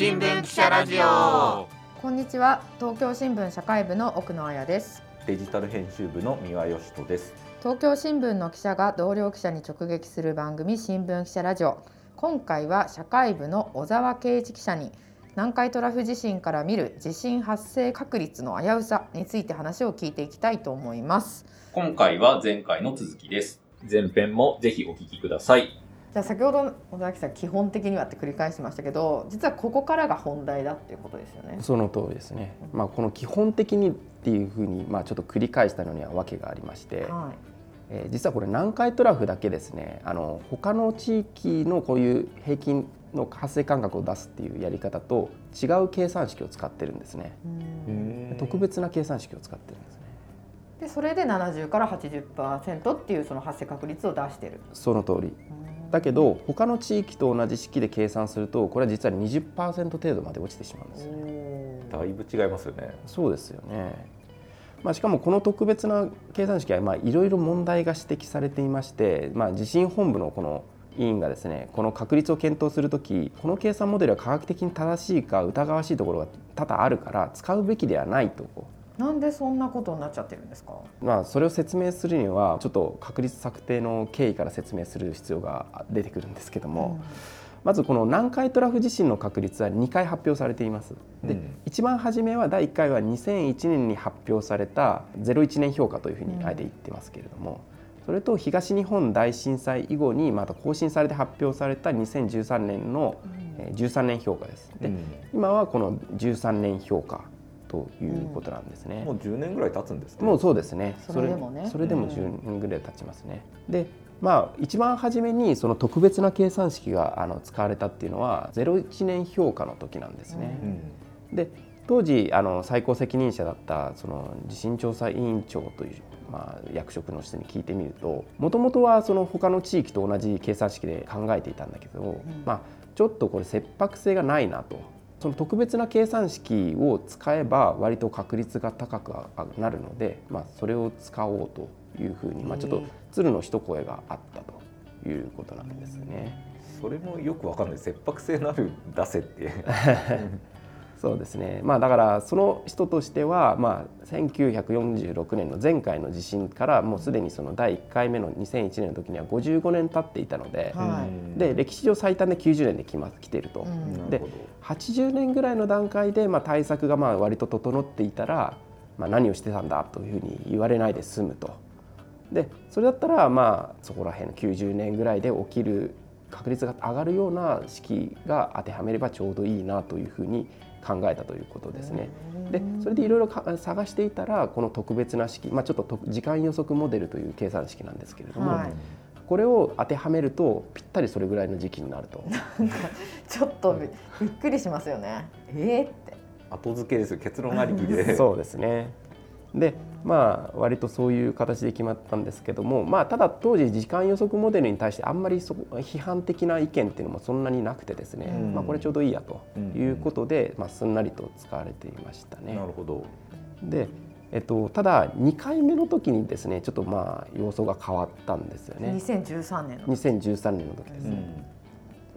新聞記者ラジオ。こんにちは。東京新聞社会部の奥野彩です。デジタル編集部の三輪義人です。東京新聞の記者が同僚記者に直撃する番組新聞記者ラジオ。今回は社会部の小沢圭一記者に南海トラフ地震から見る地震発生確率の危うさについて話を聞いていきたいと思います。今回は前回の続きです。前編もぜひお聞きくださいじゃあ先ほど小沢記者基本的にはって繰り返しましたけど実はここからが本題だっていうことですよね。その通りですね、まあ、この基本的にっていうふうに、まあ、ちょっと繰り返したのには訳がありまして、はい。えー、実はこれ南海トラフだけですねあの他の地域のこういう平均の発生間隔を出すっていうやり方と違う計算式を使ってるんですね。特別な計算式を使ってるんですね。でそれで70から80%っていうその発生確率を出してる。その通りだけど他の地域と同じ式で計算するとこれは実は20%程度まで落ちてしまうんですよね。だいぶ違いますよね。そうですよね。まあ、しかもこの特別な計算式はいろいろ問題が指摘されていまして、まあ、地震本部のこの委員がですねこの確率を検討する時この計算モデルは科学的に正しいか疑わしいところが多々あるから使うべきではないとなんでそんなことになっちゃってるんですか？まあそれを説明するにはちょっと確率策定の経緯から説明する必要が出てくるんですけども、うん、まずこの南海トラフ地震の確率は2回発表されています。で、うん、一番初めは第1回は2001年に発表された01年評価というふうにあえて言ってますけれども。それと東日本大震災以後にまた更新されて発表された2013年の13年評価です。で、今はこの13年評価ということなんですね。もう10年ぐらい経つんですもうそうですね。それでもね。それでも10年ぐらい経ちますね。で、まあ一番初めにその特別な計算式があの使われたっていうのは01年評価の時なんですね。うん、で、当時あの最高責任者だったその地震調査委員長というまあ、役職の人に聞いてみるともともとはその他の地域と同じ計算式で考えていたんだけど、うん、まあ、ちょっとこれ切迫性がないなとその特別な計算式を使えば割と確率が高くなるので、まあ、それを使おうというふうに、まあ、ちょっと鶴の一声があったということなんですね。それもよくわかんない切迫性のある出せって そうですね、まあ、だからその人としては、まあ、1946年の前回の地震からもうすでにその第1回目の2001年の時には55年経っていたのではい、で歴史上最短で90年で来ま来ていると。で80年ぐらいの段階で、まあ、対策がまあ割と整っていたら、まあ、何をしてたんだというふうに言われないで済むと。でそれだったらまあそこら辺の90年ぐらいで起きる確率が上がるような式が当てはめればちょうどいいなというふうに考えたということですね。でそれでいろいろ探していたらこの特別な式、まあ、ちょっと時間予測モデルという計算式なんですけれども、はい、これを当てはめるとぴったりそれぐらいの時期になると。なんかちょっとびっくりしますよね。えー、って。後付けです結論ありきで。そうですね。でまあ割とそういう形で決まったんですけどもまあただ当時時間予測モデルに対してあんまりそ批判的な意見っていうのもそんなになくてですね、うん、まあこれちょうどいいやということで、まあ、すんなりと使われていましたね。なるほど。でえっと、ただ2回目の時にですねちょっとまあ様相が変わったんですよね。2013年の2013年の時ですね、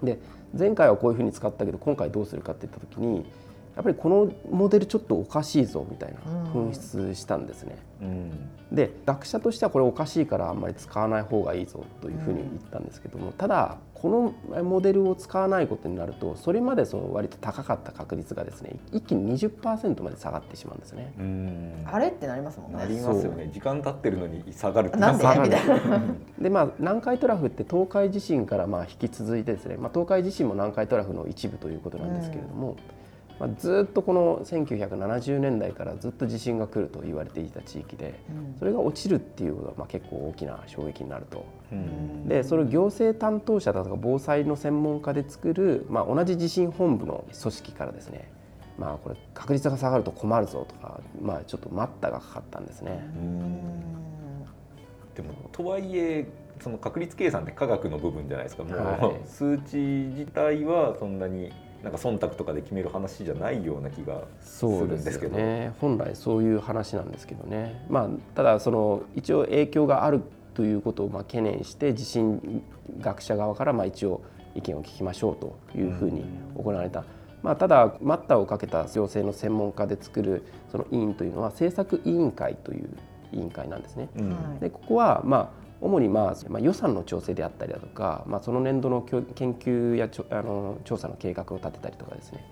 うん、で前回はこういうふうに使ったけど今回どうするかっていった時にやっぱりこのモデルちょっとおかしいぞみたいな紛失したんですね。うん、で学者としてはこれおかしいからあんまり使わない方がいいぞというふうに言ったんですけども、ただこのモデルを使わないことになるとそれまでその割と高かった確率がですね一気に20%まで下がってしまうんですね。あれってなりますもんね。なりますよね。時間経ってるのに下がるってなんで？みたいな。でまあ南海トラフって東海地震からまあ引き続いてですね、まあ東海地震も南海トラフの一部ということなんですけれども。うんまあ、ずっとこの1970年代からずっと地震が来ると言われていた地域で、それが落ちるっていうことがまあ結構大きな衝撃になると。でそれを行政担当者だとか防災の専門家で作る、まあ、同じ地震本部の組織からですねまあ、これ確率が下がると困るぞとか、まあ、ちょっと待ったがかかったんですね。でもとはいえその確率計算って科学の部分じゃないですか。もう、はい、数値自体はそんなになんか忖度とかで決める話じゃないような気がするんですけど。ね。本来そういう話なんですけどね、まあ、ただその一応影響があるということをまあ懸念して地震学者側からまあ一応意見を聞きましょうというふうに行われた。まあ、ただ待ったをかけた行政の専門家で作るその委員というのは政策委員会という委員会なんですね。うん。でここはまあ主にまあまあ予算の調整であったりだとか、まあ、その年度の研究やあの調査の計画を立てたりとかですね、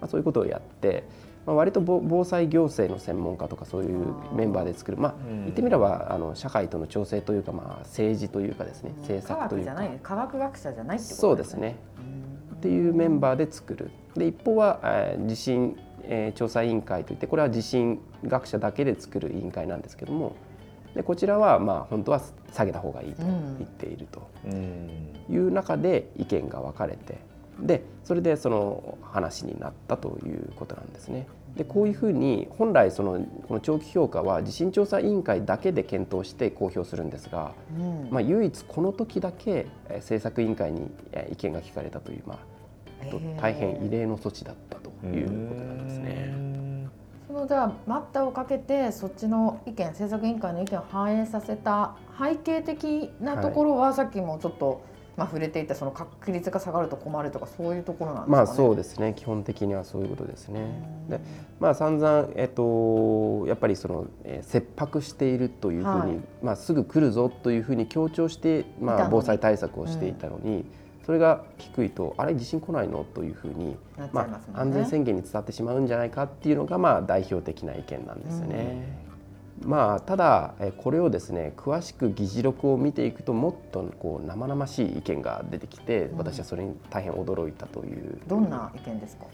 まあ、そういうことをやって、まあ、割と防防災行政の専門家とかそういうメンバーで作る。まあうん。言ってみればあの社会との調整というか、まあ、政治というかですね政科策というか。学じゃない科学学者じゃないってことそうですね。っていうメンバーで作る。で一方は、えー地震、えー調査委員会といってこれは地震学者だけで作る委員会なんですけどもでこちらはまあ本当は下げた方がいいとうん言っているとうんいう中で意見が分かれてでそれでその話になったということなんですね。でこういうふうに本来そのこの長期評価は地震調査委員会だけで検討して公表するんですが、うんまあ、唯一この時だけえー政策委員会にえー意見が聞かれたという、まあ、大変異例の措置だったということなんですね。そのじゃあ待ったをかけてそっちの意見政策委員会の意見を反映させた背景的なところは、さっきもちょっと、まあ、触れていたその確率が下がると困るとかそういうところなんですかね。まあそうですね。基本的にはそういうことですね。うん。でまあ散々、えっと、やっぱりその、えー切迫しているというふうに、はい。まあ、すぐ来るぞというふうに強調して、まあ、防災対策をしていたのに、それが低いとあれ地震来ないの？というふうに、なっちま。あ、安全宣言に伝わってしまうんじゃないかっていうのが、まあ、代表的な意見なんですよね。まあ、ただえこれをですね詳しく議事録を見ていくともっとこう生々しい意見が出てきてうん私はそれに大変驚いたというどんな意見ですか？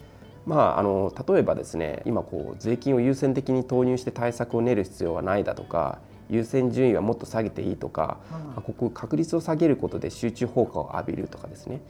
まあ、あの例えばですね今こう税金を優先的に投入して対策を練る必要はないだとか優先順位はもっと下げていいとか、うん。ここ確率を下げることで集中放火を浴びるとかですね、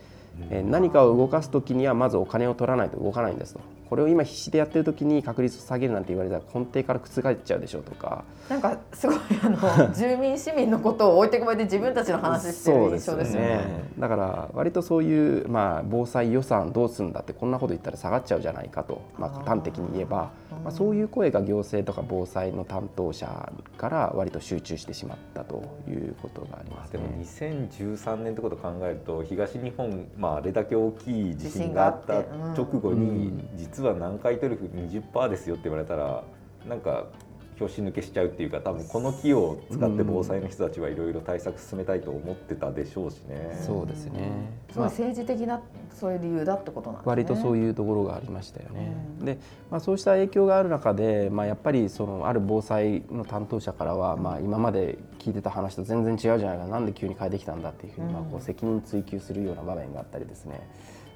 えー何かを動かす時にはまずお金を取らないと動かないんですとこれを今必死でやってる時に確率を下げるなんて言われたら根底から覆っちゃうでしょうとか。なんかすごいあの 住民市民のことを置いてくばいて自分たちの話してる印象ですよね。だから割とそういう、まあ、防災予算どうするんだってこんなこと言ったら下がっちゃうじゃないかと、まあ、端的に言えば。うん。まあ、そういう声が行政とか防災の担当者から割と集中してしまったということがありますでもね。2013年ってことを考えると東日本、まあ、あれだけ大きい地震があった直後に、うん実は南海トリュフ20%ですよって言われたらなんか拍子抜けしちゃうっていうか多分この木を使って防災の人たちはいろいろ対策進めたいと思ってたでしょうしね。そうですね、すごいまあ政治的なそういう理由だってことなんですね。割とそういう。ところがありましたよね。うんで、まあ、そうした影響がある中で、まあ、やっぱりそのある防災の担当者からは、まあ、今まで聞いてた話と全然違うじゃないかなんで急に変えてきたんだっていうふうに、まあ、こうんう責任追及するような場面があったりですね、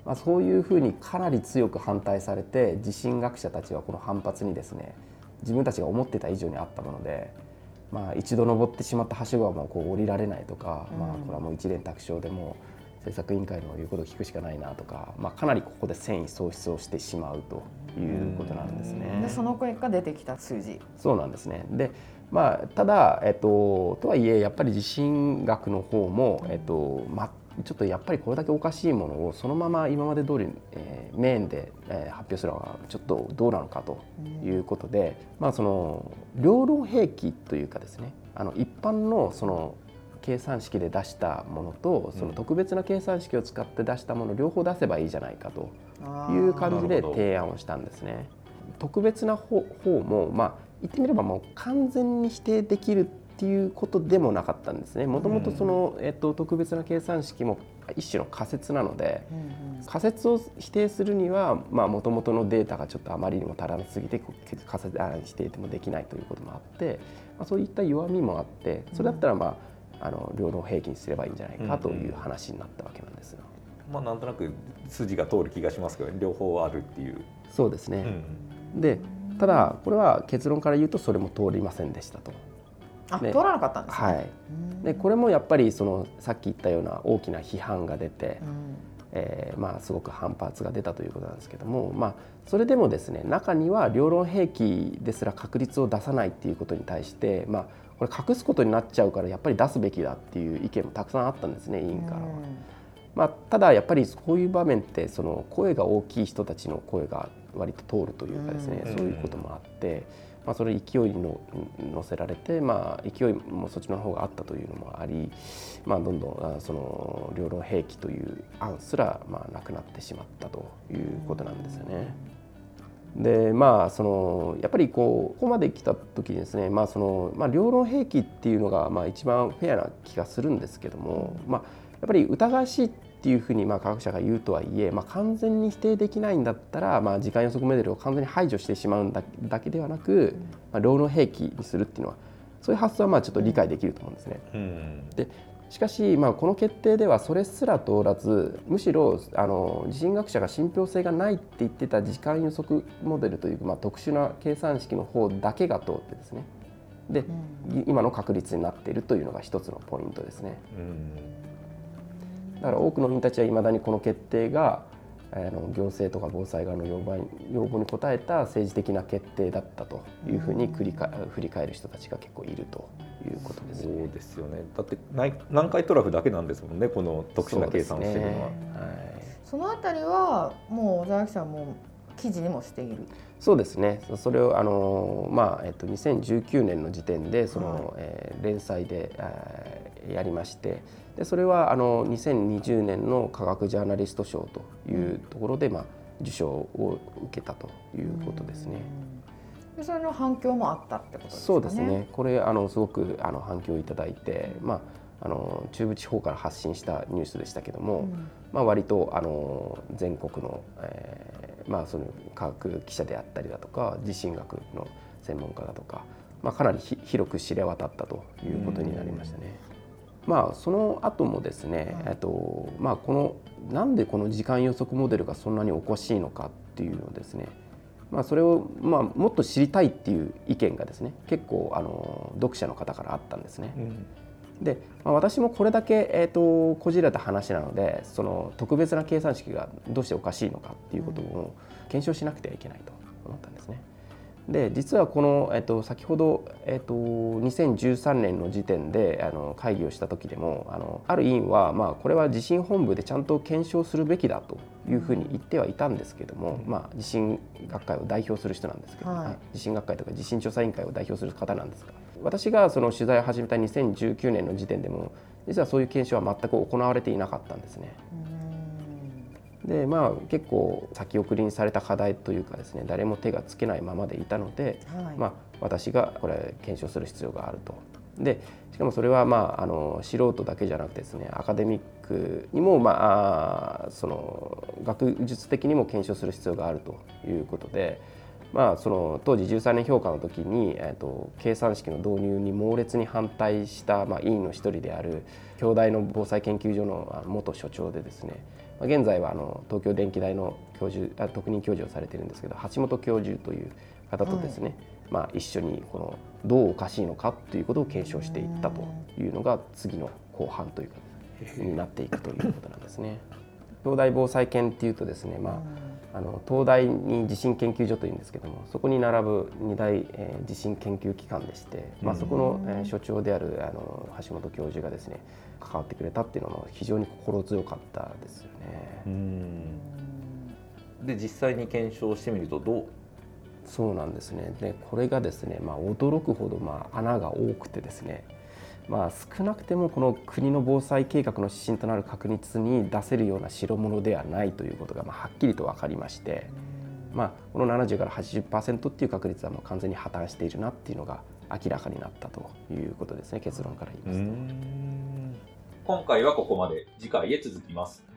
まあ、そういうふうにかなり強く反対されて地震学者たちはこの反発にですね自分たちが思ってた以上にあったもので。まあ、一度登ってしまったはしごはもうこう降りられないとか、まあ、これはもう一連卓勝でもう政策委員会の言うことを聞くしかないなとか、まあ、かなりここで戦意喪失をしてしまうということなんですねで。その結果出てきた数字。そうなんですねでまあ、ただ、えっと、とはいえやっぱり地震学の方も、えっとま、ちょっとやっぱりこれだけおかしいものをそのまま今まで通り、えー、メインで、えー発表するのはちょっとどうなのかということで、まあ、その両論兵器というかですねあの一般のその計算式で出したものとその特別な計算式を使って出したもの両方出せばいいじゃないかという感じで提案をしたんですね。特別な方方も、まあ、言ってみればもう完全に否定できるっていうことでもなかったんですね。もともとその、えっと、特別な計算式も一種の仮説なのでうん。うん仮説を否定するにはもともとのデータがちょっとあまりにも足らなすぎて仮説あ否定でもできないということもあって、まあ、そういった弱みもあってそれだったらまああの両論平均すればいいんじゃないかという話になったわけなんですよ。まあなんとなく筋が通る気がしますけど両方あるっていう。そうですね、うん。でただこれは結論から言うとそれも通りませんでしたと。あ、ね通らなかったんですね。はい、でこれもやっぱりそのさっき言ったような大きな批判が出て、うんえーまあ、すごく反発が出たということなんですけども、まあ、それでもですね中には両論兵器ですら確率を出さないっていうことに対して、まあ、これ隠すことになっちゃうからやっぱり出すべきだっていう意見もたくさんあったんですね委員からは。まあ、ただやっぱりこういう場面ってその声が大きい人たちの声が割と通るというかですね、うんそういうこともあって、まあ、それ勢いに乗せられて、まあ、勢いもそっちの方があったというのもあり、まあ、どんどんその両論兵器という案すらまあなくなってしまったということなんですよね。でまあそのやっぱりこうここまで来た時にですね、まあそのまあ、両論兵器っていうのがまあ一番フェアな気がするんですけども、まあ、やっぱり疑わしいっていうふうにまあ科学者が言うとはいえ、まあ、完全に否定できないんだったら、まあ、時間予測モデルを完全に排除してしまうんだだけではなく、まあ、両論兵器にするっていうのはそういう発想はまあちょっと理解できると思うんですね。うん、でしかし、まあ、この決定ではそれすら通らずむしろあの地震学者が信憑性がないって言ってた時間予測モデルという、まあ、特殊な計算式の方だけが通ってですねで、うん、今の確率になっているというのが一つのポイントですね。だから多くの人たちはいまだにこの決定があの行政とか防災側の要望要望に応えた政治的な決定だったというふうに繰りか振り返る人たちが結構いるということです、ね、そうですよね。だって南海トラフだけなんですもんねこの特殊な計算をしてるのは。そ、ね。はい、そのあたりはもう小沢記者も記事にもしている。そうですね。それをあの、まあえっと、2019年の時点でその、はい、えー、連載で、えー、やりましてでそれはあの2020年の科学ジャーナリスト賞というところで、まあ、受賞を受けたということですね。でそれの反響もあったってことですか、ね、そうですね。これあのすごくあの反響をいただいて、まああの中部地方から発信したニュースでしたけども、うん、まあ割とあの全国の、えー、まあその科学記者であったりだとか地震学の専門家だとか、まあかなり広く知れ渡ったということになりましたね。うん、まあその後もですね、えっとまあこのなんでこの時間予測モデルがそんなにおかしいのかっていうのをですね。まあ、それを、まあ、もっと知りたいっていう意見がですね結構あの読者の方からあったんですね。うんで、まあ、私もこれだけ、えーと、こじられた話なのでその特別な計算式がどうしておかしいのかっていうことを検証しなくてはいけないと思ったんですね。で実はこの、えーと、先ほど、えーと、2013年の時点であの会議をした時でもあのある委員は、まあ、これは地震本部でちゃんと検証するべきだというふうに言ってはいたんですけども、まあ、地震学会を代表する人なんですけど、はい、地震学会とか地震調査委員会を代表する方なんですが私がその取材を始めた2019年の時点でも実はそういう検証は全く行われていなかったんですね。でまあ結構先送りにされた課題というかですね誰も手がつけないままでいたので、はい、まあ、私がこれ検証する必要があると。でしかもそれはまああの素人だけじゃなくてですねアカデミックにもまあその学術的にも検証する必要があるということで。まあ、その当時13年評価の時に、えーと、計算式の導入に猛烈に反対した、まあ、委員の一人である京大の防災研究所の元所長でですね現在はあの東京電機大の教授特任教授をされているんですけど橋本教授という方とですね、はい、まあ、一緒にこのどうおかしいのかということを検証していったというのが次の後半というかになっていくということなんですね。京大防災研っていうとですね、まああの東大に地震研究所というんですけどもそこに並ぶ2大、えー、地震研究機関でして、まあ、そこの、えー、所長であるあの橋本教授がですね関わってくれたっていうのも非常に心強かったですよね。で実際に検証してみるとどう？そうなんですね。でこれがですね、まあ、驚くほど、まあ、穴が多くてですねまあ、少なくてもこの国の防災計画の指針となる確率に出せるような代物ではないということがまあはっきりと分かりまして、まあ、この70から80%っていう確率はもう完全に破綻しているなっていうのが明らかになったということですね結論から言いますと。今回はここまで次回へ続きます。